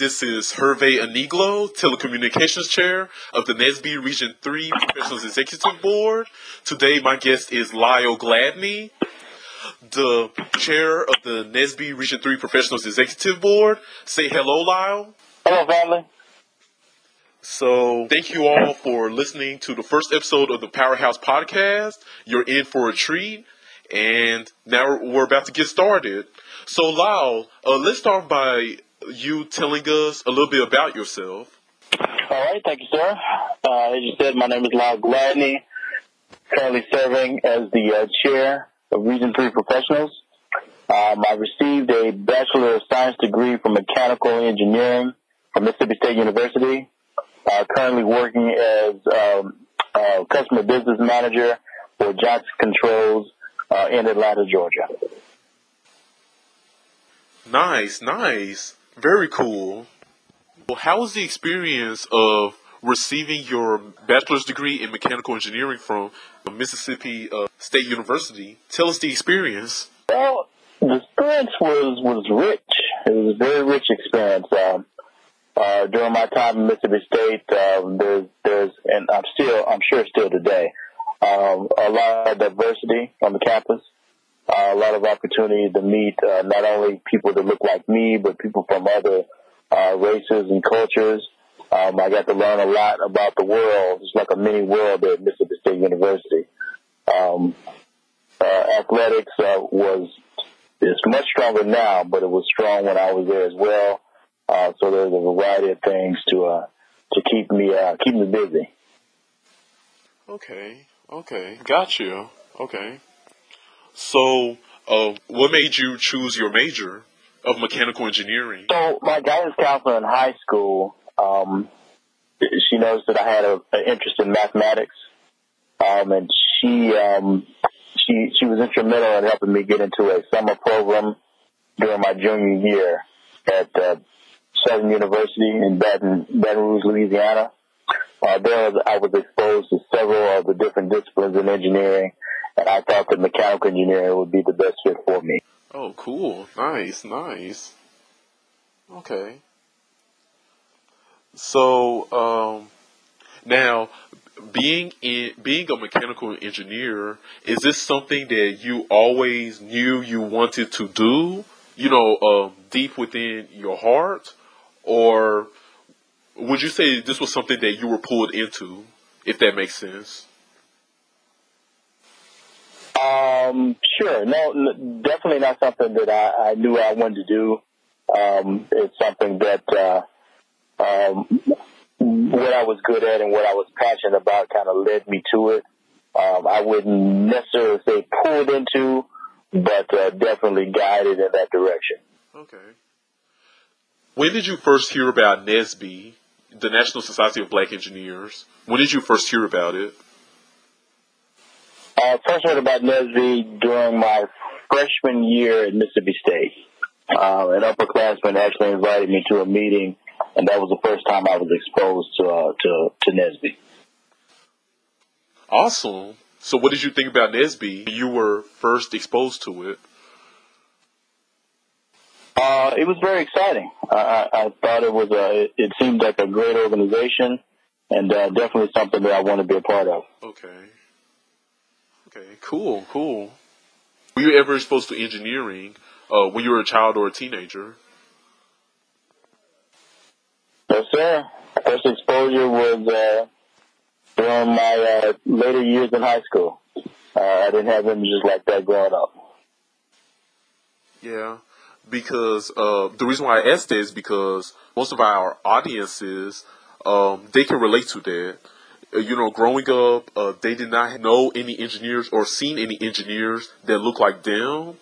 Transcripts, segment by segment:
This is Hervé Aniglo, Telecommunications Chair of the NSBE Region 3 Professionals Executive Board. Today, my guest is Lyle Gladney, the Chair of the NSBE Region 3 Professionals Executive Board. Say hello, Lyle. Hello, family. So, thank you all for listening to the first episode of the Powerhouse Podcast. You're in for a treat, and now we're about to get started. So, Lyle, uh, let's start by you telling us a little bit about yourself. All right, thank you, sir. Uh, as you said, my name is Lyle Gladney, currently serving as the uh, chair of Region 3 Professionals. Um, I received a Bachelor of Science degree from Mechanical Engineering from Mississippi State University. Uh, currently working as um, uh, Customer Business Manager for Johnson Controls uh, in Atlanta, Georgia. Nice, nice. Very cool. Well, how was the experience of receiving your bachelor's degree in mechanical engineering from Mississippi uh, State University? Tell us the experience. Well, the experience was was rich. It was a very rich experience. Um, uh, during my time in Mississippi State, um, there's there's and I'm still I'm sure still today um, a lot of diversity on the campus uh, a lot of opportunity to meet uh, not only people that look like me, but people from other uh, races and cultures. Um, I got to learn a lot about the world. It's like a mini world at Mississippi State University. Um, uh, athletics uh, was it's much stronger now, but it was strong when I was there as well. Uh, so there's a variety of things to uh, to keep me uh, keep me busy. Okay, okay, got you. Okay. So, uh, what made you choose your major of mechanical engineering? So, my guidance counselor in high school, um, she noticed that I had an interest in mathematics, um, and she um, she she was instrumental in helping me get into a summer program during my junior year at uh, Southern University in Baton, Baton Rouge, Louisiana. Uh, there, I was exposed to several of the different disciplines in engineering and I thought that mechanical engineering would be the best fit for me. Oh, cool. Nice, nice. Okay. So, um, now, being in being a mechanical engineer, is this something that you always knew you wanted to do? You know, um, deep within your heart, or would you say this was something that you were pulled into? If that makes sense. Um, sure. No, definitely not something that I, I knew I wanted to do. Um, it's something that uh, um, what I was good at and what I was passionate about kind of led me to it. Um, I wouldn't necessarily say pulled into, but uh, definitely guided in that direction. Okay. When did you first hear about NSBE, the National Society of Black Engineers? When did you first hear about it? I first heard about NSBE during my freshman year at Mississippi State. Uh, an upperclassman actually invited me to a meeting, and that was the first time I was exposed to uh, to to NSBE. Awesome. So, what did you think about NSBE? You were first exposed to it. Uh, it was very exciting. I, I thought it was a. It seemed like a great organization, and uh, definitely something that I want to be a part of. Okay. Okay, cool, cool. Were you ever exposed to engineering uh, when you were a child or a teenager? Yes, sir. First exposure was uh, during my uh, later years in high school. Uh, I didn't have images like that growing up. Yeah, because uh, the reason why I asked that is because most of our audiences um, they can relate to that you know, growing up, uh, they did not know any engineers or seen any engineers that look like them.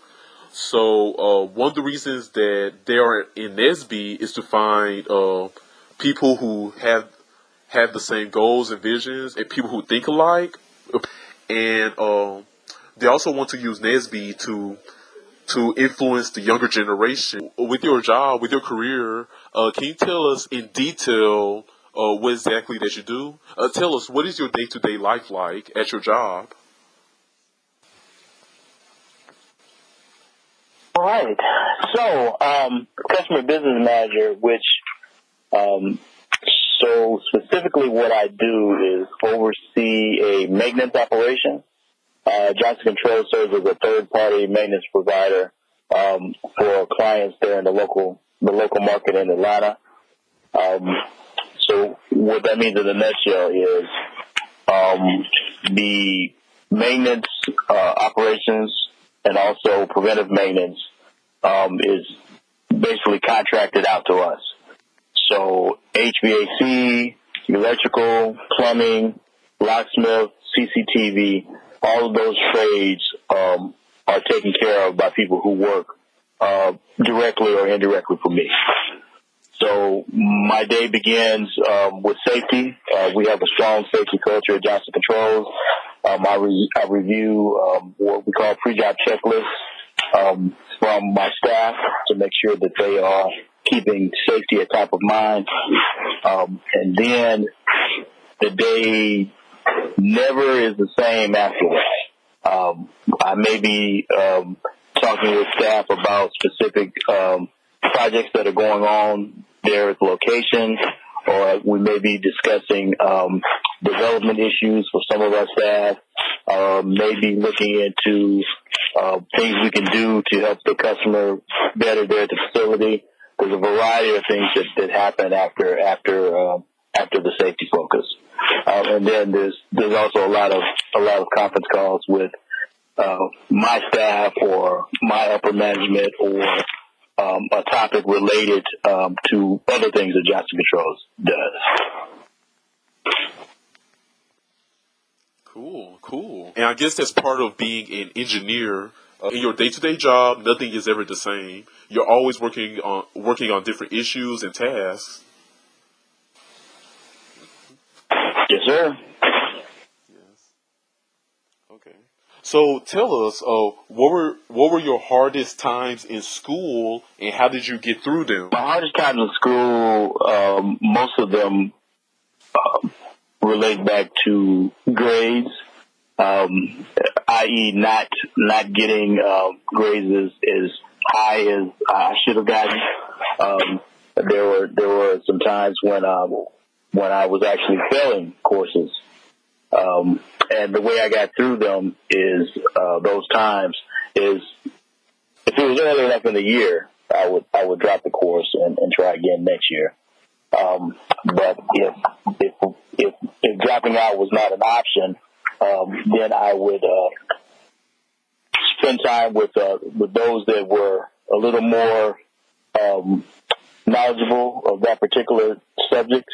So uh, one of the reasons that they are in NSBE is to find uh, people who have have the same goals and visions and people who think alike. And uh, they also want to use NSBE to to influence the younger generation. With your job, with your career, uh, can you tell us in detail uh, what exactly that you do. Uh, tell us, what is your day to day life like at your job? All right. So, um, customer business manager, which, um, so specifically what I do is oversee a maintenance operation. Uh, Johnson Controls serves as a third party maintenance provider, um, for clients there in the local, the local market in Atlanta. Um, so what that means in a nutshell is, um, the maintenance, uh, operations and also preventive maintenance um, is basically contracted out to us. So HVAC, electrical, plumbing, locksmith, CCTV, all of those trades um, are taken care of by people who work uh, directly or indirectly for me. So my day begins um, with safety. Uh, we have a strong safety culture at Johnson Controls. Um, I, re- I review um, what we call pre-job checklists um, from my staff to make sure that they are keeping safety at top of mind. Um, and then the day never is the same afterwards. Um, I may be talking with staff about specific projects that are going on there at the location, or we may be discussing um, development issues for some of our staff, uh, maybe looking into uh, things we can do to help the customer better there at the facility. There's a variety of things that, that happen after after uh, after the safety focus, um, and then there's there's also a lot of a lot of conference calls with uh, my staff or my upper management or um, a topic related um, to other things that Johnson Controls does. Cool, cool. And I guess that's part of being an engineer. Uh, in your day-to-day job, nothing is ever the same. You're always working on working on different issues and tasks. Yes, sir. Yes. Okay. So tell us, uh, what were what were your hardest times in school, and how did you get through them? My hardest times in school, um, most of them um, relate back to grades, um, i.e., not not getting uh, grades as, as high as I should have gotten. Um, there were there were some times when um, when I was actually failing courses. Um, and the way I got through them is uh, those times is if it was early enough in the year, I would I would drop the course and, and try again next year. Um, but if if if if dropping out was not an option, um, then I would uh, spend time with uh, with those that were a little more um, knowledgeable of that particular subject,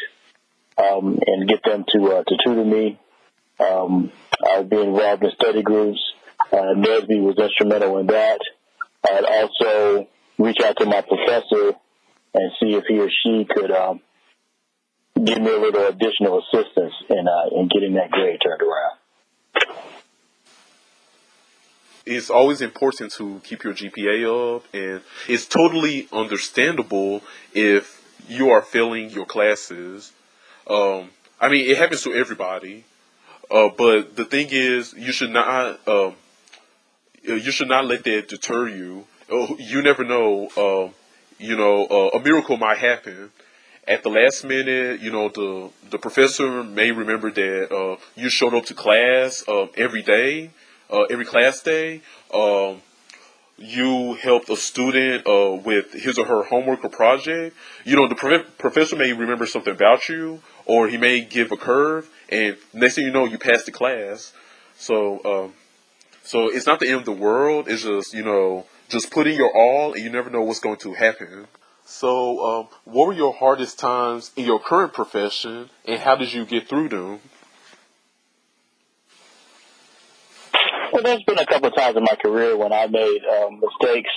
um, and get them to uh, to tutor me. Um, I would be involved in study groups. Uh, NSBE was instrumental in that. I'd also reach out to my professor and see if he or she could um, give me a little additional assistance in uh, in getting that grade turned around. It's always important to keep your GPA up, and it's totally understandable if you are failing your classes. Um, I mean, it happens to everybody, uh, but the thing is, you should not um, you should not let that deter you. Oh, you never know. Uh, you know, uh, a miracle might happen at the last minute. You know, the the professor may remember that uh, you showed up to class uh, every day, uh, every class day. Um, you helped a student uh, with his or her homework or project. You know, the prof- professor may remember something about you, or he may give a curve, and next thing you know, you pass the class. So, um, so it's not the end of the world. It's just you know, just put in your all, and you never know what's going to happen. So, um, what were your hardest times in your current profession, and how did you get through them? Well, there's been a couple of times in my career when I made um, mistakes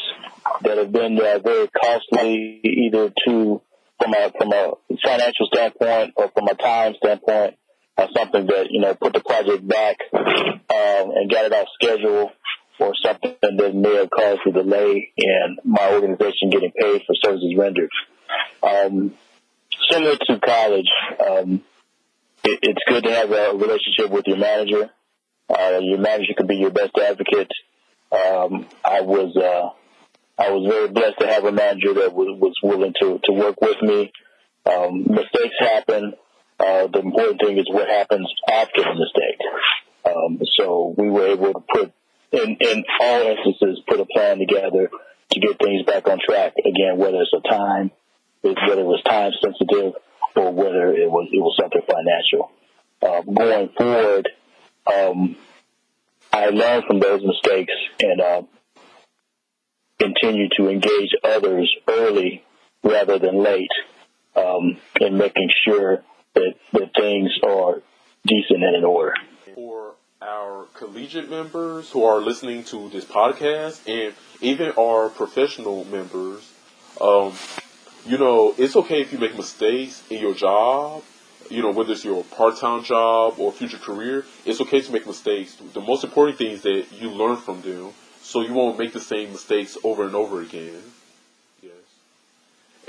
that have been uh, very costly, either to from a from a financial standpoint or from a time standpoint, or something that you know put the project back um, and got it off schedule, or something that may have caused a delay in my organization getting paid for services rendered. Um, similar to college, um, it, it's good to have a relationship with your manager. Uh, your manager can be your best advocate. Um, I was uh, I was very blessed to have a manager that was, was willing to, to work with me. Um, mistakes happen. Uh, the important thing is what happens after the mistake. Um, so we were able to put, in, in all instances, put a plan together to get things back on track. Again, whether it's a time, whether it was time sensitive or whether it was, it was something financial. Uh, going forward, um, I learned from those mistakes and, uh, continue to engage others early rather than late um, in making sure that, that things are decent and in order. For our collegiate members who are listening to this podcast and even our professional members, um, you know, it's okay if you make mistakes in your job, you know, whether it's your part-time job or future career, it's okay to make mistakes. The most important thing is that you learn from them so you won't make the same mistakes over and over again. Yes.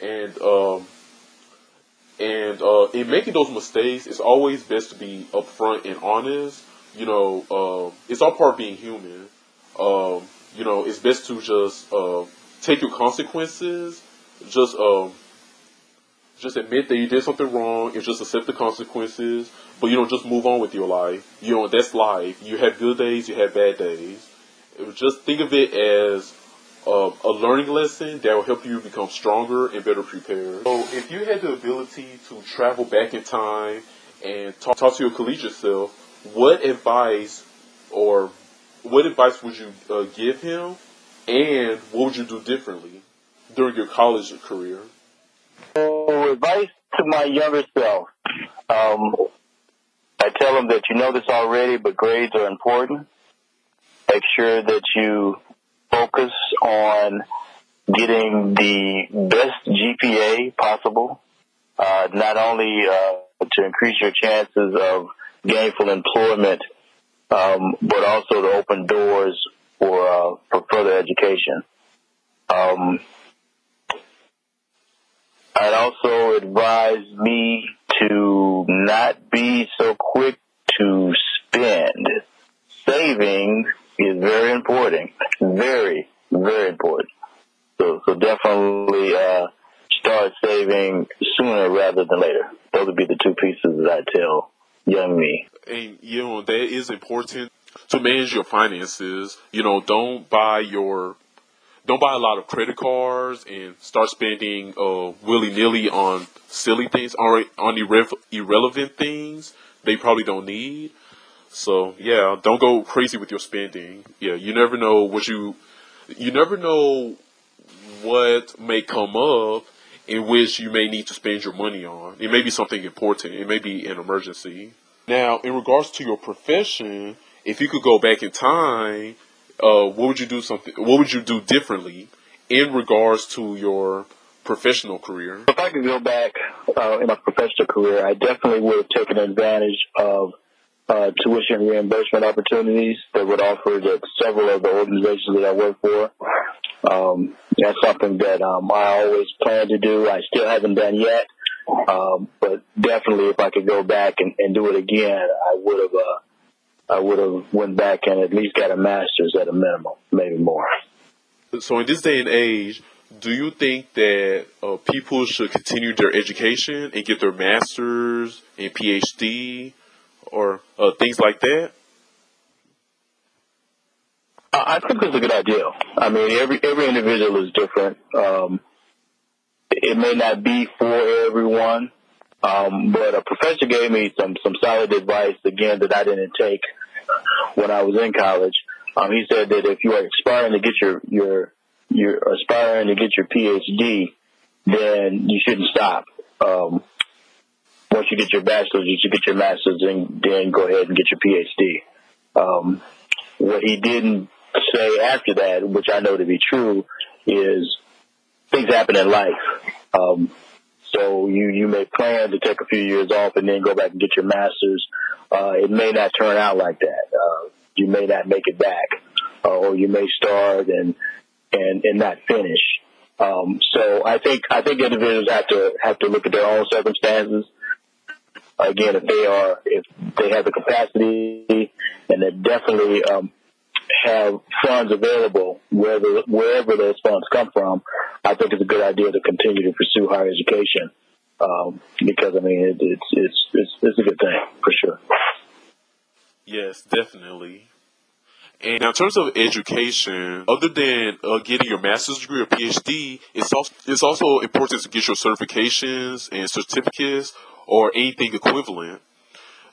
And um, and uh, in making those mistakes, it's always best to be upfront and honest. You know, uh, it's all part of being human. Um, you know, it's best to just uh, take your consequences. Just um, just admit that you did something wrong and just accept the consequences. But you know, just move on with your life. You know, that's life. You have good days, you have bad days just think of it as uh, a learning lesson that will help you become stronger and better prepared. So, if you had the ability to travel back in time and talk, talk to your collegiate self, what advice or what advice would you uh, give him, and what would you do differently during your college career? So, advice to my younger self. Um, I tell him that you know this already, but grades are important make sure that you focus on getting the best GPA possible, uh, not only uh, to increase your chances of gainful employment, um, but also to open doors for uh, for further education. Um, I'd also advise me to not be so quick to spend. Saving is very important. Very, very important. So, so definitely uh, start saving sooner rather than later. Those would be the two pieces that I tell young me. And you know that is important to manage your finances. You know, don't buy your don't buy a lot of credit cards and start spending uh, willy nilly on silly things, on on irre- irrelevant things they probably don't need. So yeah, don't go crazy with your spending. Yeah, you never know what you, you never know what may come up in which you may need to spend your money on. It may be something important. It may be an emergency. Now, in regards to your profession, if you could go back in time, uh, what would you do something? What would you do differently in regards to your professional career? If I could go back uh, in my professional career, I definitely would have taken advantage of uh, tuition reimbursement opportunities that would offer to several of the organizations that I work for. Um, that's something that um, I always plan to do. I still haven't done yet, um, but definitely if I could go back and, and do it again, I would have. Uh, I would have went back and at least got a master's at a minimum, maybe more. So in this day and age, do you think that uh, people should continue their education and get their master's and PhD or uh, things like that? I think it's a good idea. I mean, every every individual is different. Um, it may not be for everyone, um, but a professor gave me some some solid advice again that I didn't take when I was in college. Um, he said that if you are aspiring to get your your you're aspiring to get your PhD, then you shouldn't stop. Um, you get your bachelor's, you should get your master's and then go ahead and get your PhD. Um, what he didn't say after that, which I know to be true, is things happen in life. Um, so you, you may plan to take a few years off and then go back and get your master's. Uh, it may not turn out like that. Uh, you may not make it back, uh, or you may start and, and, and not finish. Um, so I think, I think individuals have to, have to look at their own circumstances again, if they are, if they have the capacity and they're definitely um, have funds available wherever wherever those funds come from, I think it's a good idea to continue to pursue higher education um, because I mean it, it's, it's it's it's a good thing for sure. Yes, definitely. And now, in terms of education, other than uh, getting your master's degree or PhD, it's also it's also important to get your certifications and certificates or anything equivalent,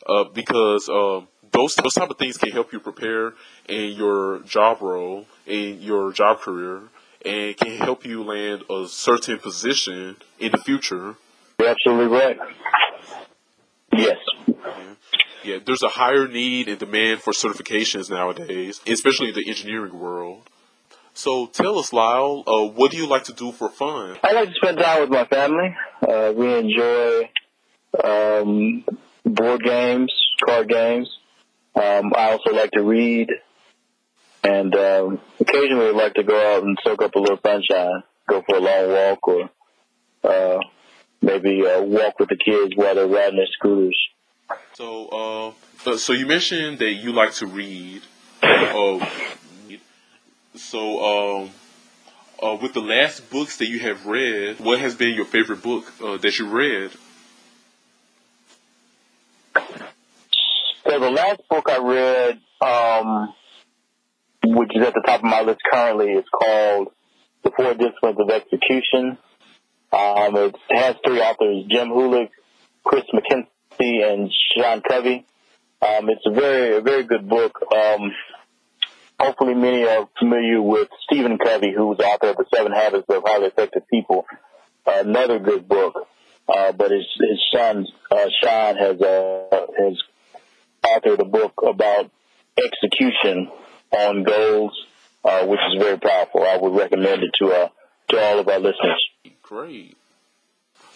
uh, because um, those those type of things can help you prepare in your job role in your job career and can help you land a certain position in the future. You're absolutely right. Yes. Yeah. there's a higher need and demand for certifications nowadays, especially in the engineering world. So tell us, Lyle, uh, what do you like to do for fun? I like to spend time with my family. Uh, we enjoy um, board games, card games. Um, I also like to read, and um, occasionally like to go out and soak up a little sunshine, go for a long walk, or uh, maybe uh, walk with the kids while they're riding their scooters. So, uh, so you mentioned that you like to read. Uh, so, um, uh, with the last books that you have read, what has been your favorite book uh, that you read? So the last book I read, um, which is at the top of my list currently, is called The Four Disciplines of Execution. Um, it has three authors, Jim Huling, Chris McChesney, and Sean Covey. Um, it's a very, a very good book. Um, hopefully many are familiar with Stephen Covey, who's author of The Seven Habits of Highly Effective People. Another good book. Uh, but his, his son, uh, Sean has, uh, has authored a book about execution on goals, uh, which is very powerful. I would recommend it to uh, to all of our listeners. Great.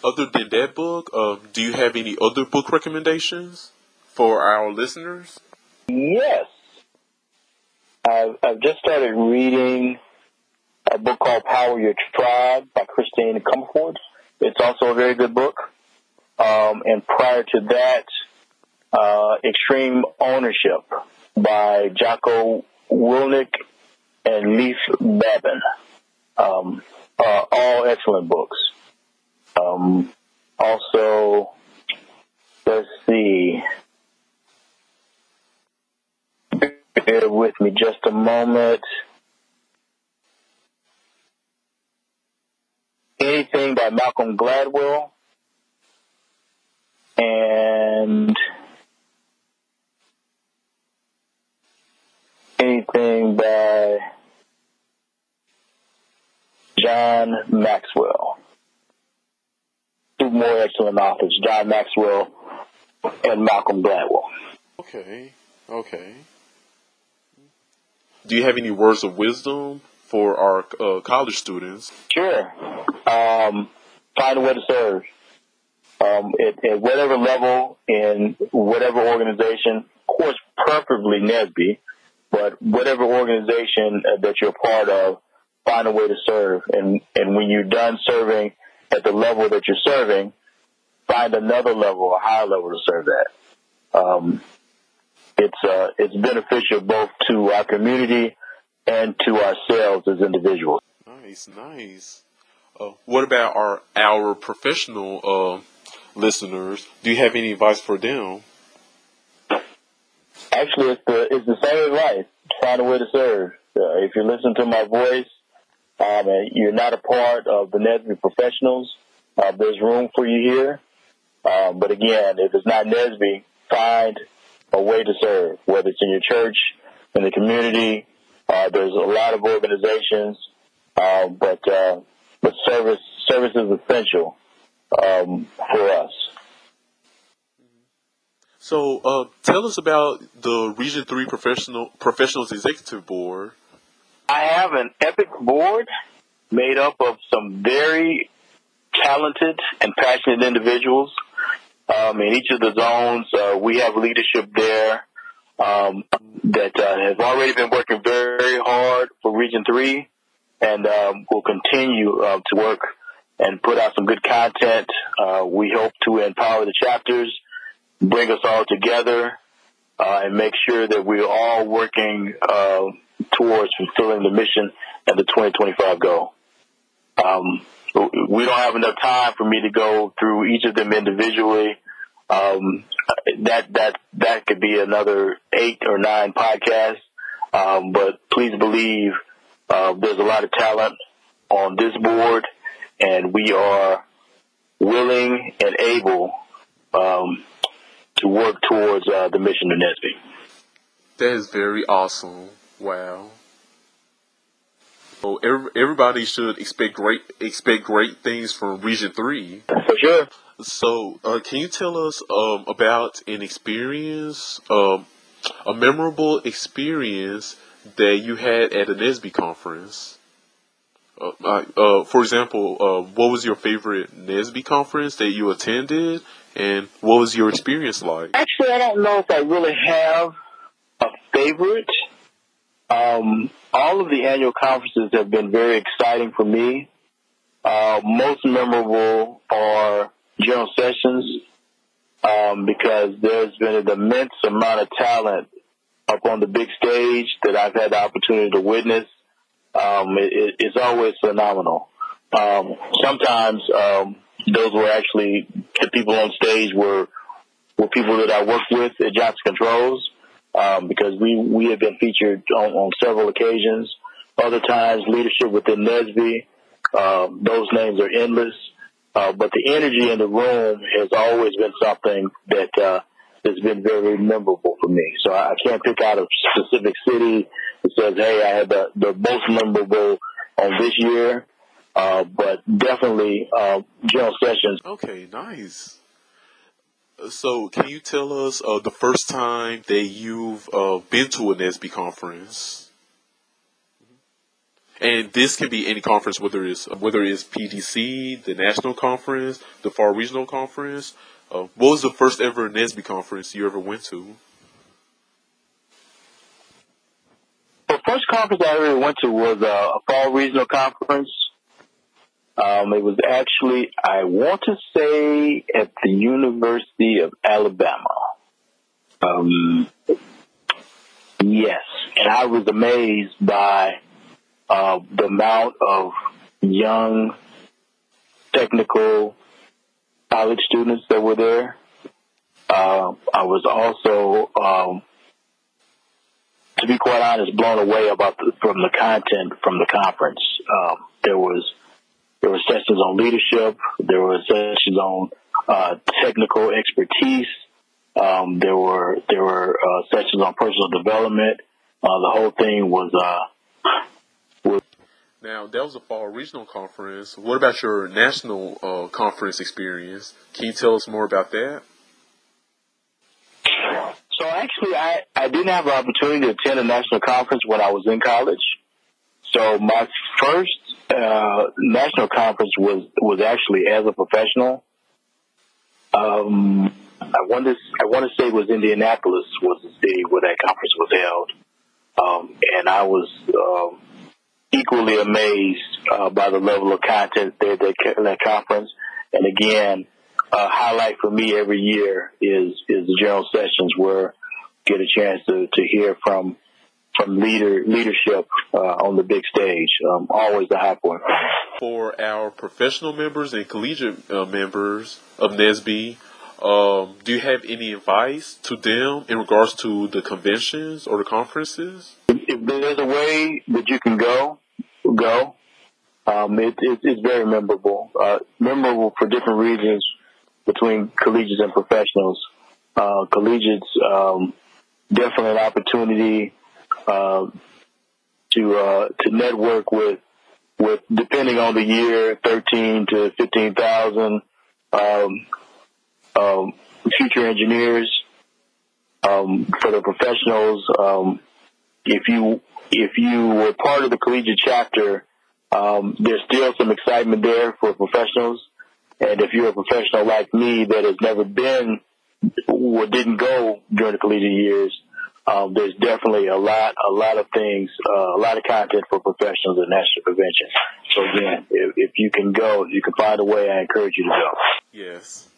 Other than that book, um, do you have any other book recommendations for our listeners? Yes. I've, I've just started reading a book called Power Your Tribe by Christine Comaford. It's also a very good book. Um, and prior to that, uh, Extreme Ownership by Jocko Willink and Leif Babin. Um, uh, all excellent books. Um, also, let's see. Bear with me just a moment. By Malcolm Gladwell. And anything by John Maxwell. Two more excellent authors, John Maxwell and Malcolm Gladwell. Okay, okay. Do you have any words of wisdom for our uh, college students? Sure. Um, find a way to serve. Um, at, at, whatever level in whatever organization, of course, preferably NSBE, but whatever organization uh, that you're part of, find a way to serve. And, and when you're done serving at the level that you're serving, find another level, a higher level to serve at. Um, it's, uh, it's beneficial both to our community and to ourselves as individuals. Nice, nice. Uh, what about our, our professional, uh, listeners? Do you have any advice for them? Actually, it's the it's the same advice. Find a way to serve. Uh, if you listen to my voice, um, and you're not a part of the NSBE professionals, uh, there's room for you here. Um, but again, if it's not NSBE, find a way to serve, whether it's in your church, in the community. Uh, there's a lot of organizations, uh, but uh, but service service is essential um, for us. So, uh, tell us about the Region Three Professional Professionals Executive Board. I have an epic board made up of some very talented and passionate individuals. Um, in each of the zones, uh, we have leadership there um, that uh, has already been working very hard for Region Three, and um, will continue uh, to work and put out some good content. Uh, we hope to empower the chapters bring us all together uh, and make sure that we're all working uh, towards fulfilling the mission and the 2025 goal. Um, we don't have enough time for me to go through each of them individually. Um, that that that could be another eight or nine podcasts. Um, but please believe uh, there's a lot of talent on this board, and we are willing and able um, to work towards uh, the mission of NSBE. That is very awesome. Wow. So everybody should expect great expect great things from Region Three. For sure. So, uh, can you tell us um, about an experience, um, a memorable experience that you had at a NSBE conference? Uh, uh, for example, uh, what was your favorite NSBE conference that you attended, and what was your experience like? Actually, I don't know if I really have a favorite. Um, all of the annual conferences have been very exciting for me. Uh, most memorable are general sessions um, because there's been an immense amount of talent up on the big stage that I've had the opportunity to witness. Um, it, it's always phenomenal. Um, sometimes um, those were actually the people on stage were were people that I worked with at Johnson Controls um, because we we have been featured on, on several occasions. Other times, leadership within NSBE. Um, those names are endless. Uh, but the energy in the room has always been something that uh, has been very memorable for me. So I can't pick out a specific city that says, "Hey, I had the the most memorable on this year," uh, but definitely uh, General Sessions. Okay, nice. So, can you tell us uh, the first time that you've uh, been to a NSBE conference? And this can be any conference, whether it's whether it's PDC, the national conference, the far regional conference. Uh, what was the first ever NSBE conference you ever went to? The first conference I ever went to was a fall regional conference. Um, it was actually, I want to say, at the University of Alabama. Um, yes, and I was amazed by uh, the amount of young technical college students that were there. Uh, I was also, um, to be quite honest, blown away about the, from the content from the conference. Um, there was there were sessions on leadership. There were sessions on uh, technical expertise. Um, there were there were uh, sessions on personal development. Uh, the whole thing was uh, now, that was a fall regional conference. What about your national uh, conference experience? Can you tell us more about that? So actually, I, I didn't have the opportunity to attend a national conference when I was in college. So my first uh, national conference was was actually as a professional. Um, I want to I want to say it was Indianapolis was the city where that conference was held, um, and I was um, equally amazed uh, by the level of content there at that conference. And again, a highlight for me every year is is the general sessions where get a chance to to hear from from leader leadership uh, on the big stage. Um, always a high point. For our professional members and collegiate uh, members of NSBE, um, do you have any advice to them in regards to the conventions or the conferences? If there's a way that you can go, go. Um, it, it, it's very memorable. Uh, memorable for different reasons between collegiates and professionals. Uh, collegiates, um, definitely an opportunity uh, to uh, to network with with depending on the year, thirteen to fifteen thousand um, um, future engineers. Um, for the professionals, um, if you if you were part of the collegiate chapter, um, there's still some excitement there for professionals. And if you're a professional like me that has never been or didn't go during the collegiate years, um, there's definitely a lot, a lot of things, uh, a lot of content for professionals at National Convention. So again, if, if you can go, if you can find a way, I encourage you to go. Yes.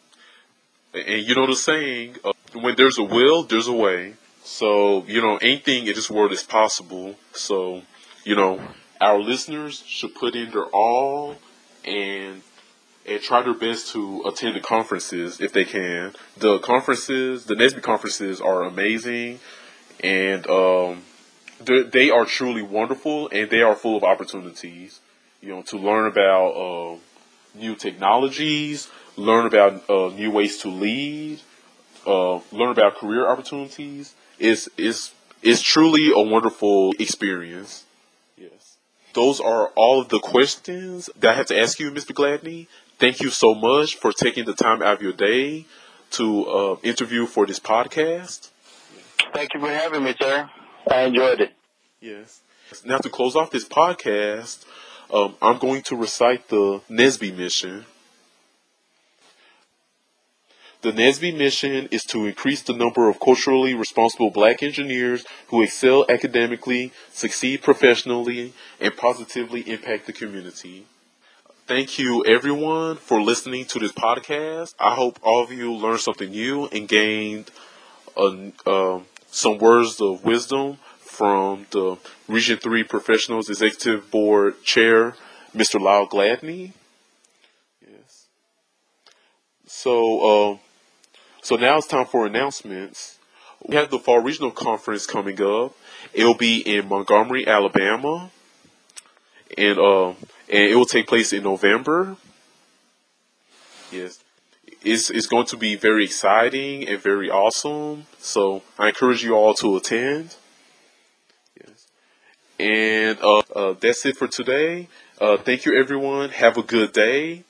And you know the saying, uh, when there's a will, there's a way. So, you know, anything in this world is possible. So, you know, our listeners should put in their all and and try their best to attend the conferences if they can. The conferences, the NSBE conferences are amazing and um, they are truly wonderful and they are full of opportunities, you know, to learn about uh, new technologies, learn about uh, new ways to lead, uh, learn about career opportunities. It's, it's, it's truly a wonderful experience. Yes. Those are all of the questions that I have to ask you, Mr. Gladney. Thank you so much for taking the time out of your day to uh, interview for this podcast. Thank you for having me, sir. I enjoyed it. Yes. Now to close off this podcast, um, I'm going to recite the NSBE mission. The NSBE mission is to increase the number of culturally responsible black engineers who excel academically, succeed professionally, and positively impact the community. Thank you everyone for listening to this podcast. I hope all of you learned something new and gained a, uh, some words of wisdom from the Region 3 Professionals Executive Board Chair, Mr. Lyle Gladney. Yes. So, uh, so now it's time for announcements. We have the Fall Regional Conference coming up. It'll be in Montgomery, Alabama, and uh, and it will take place in November. Yes, it's it's going to be very exciting and very awesome. So I encourage you all to attend. Yes, and uh, uh, that's it for today. Uh, thank you, everyone. Have a good day,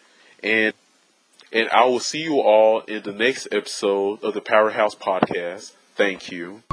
and and I will see you all in the next episode of the Powerhouse Podcast. Thank you.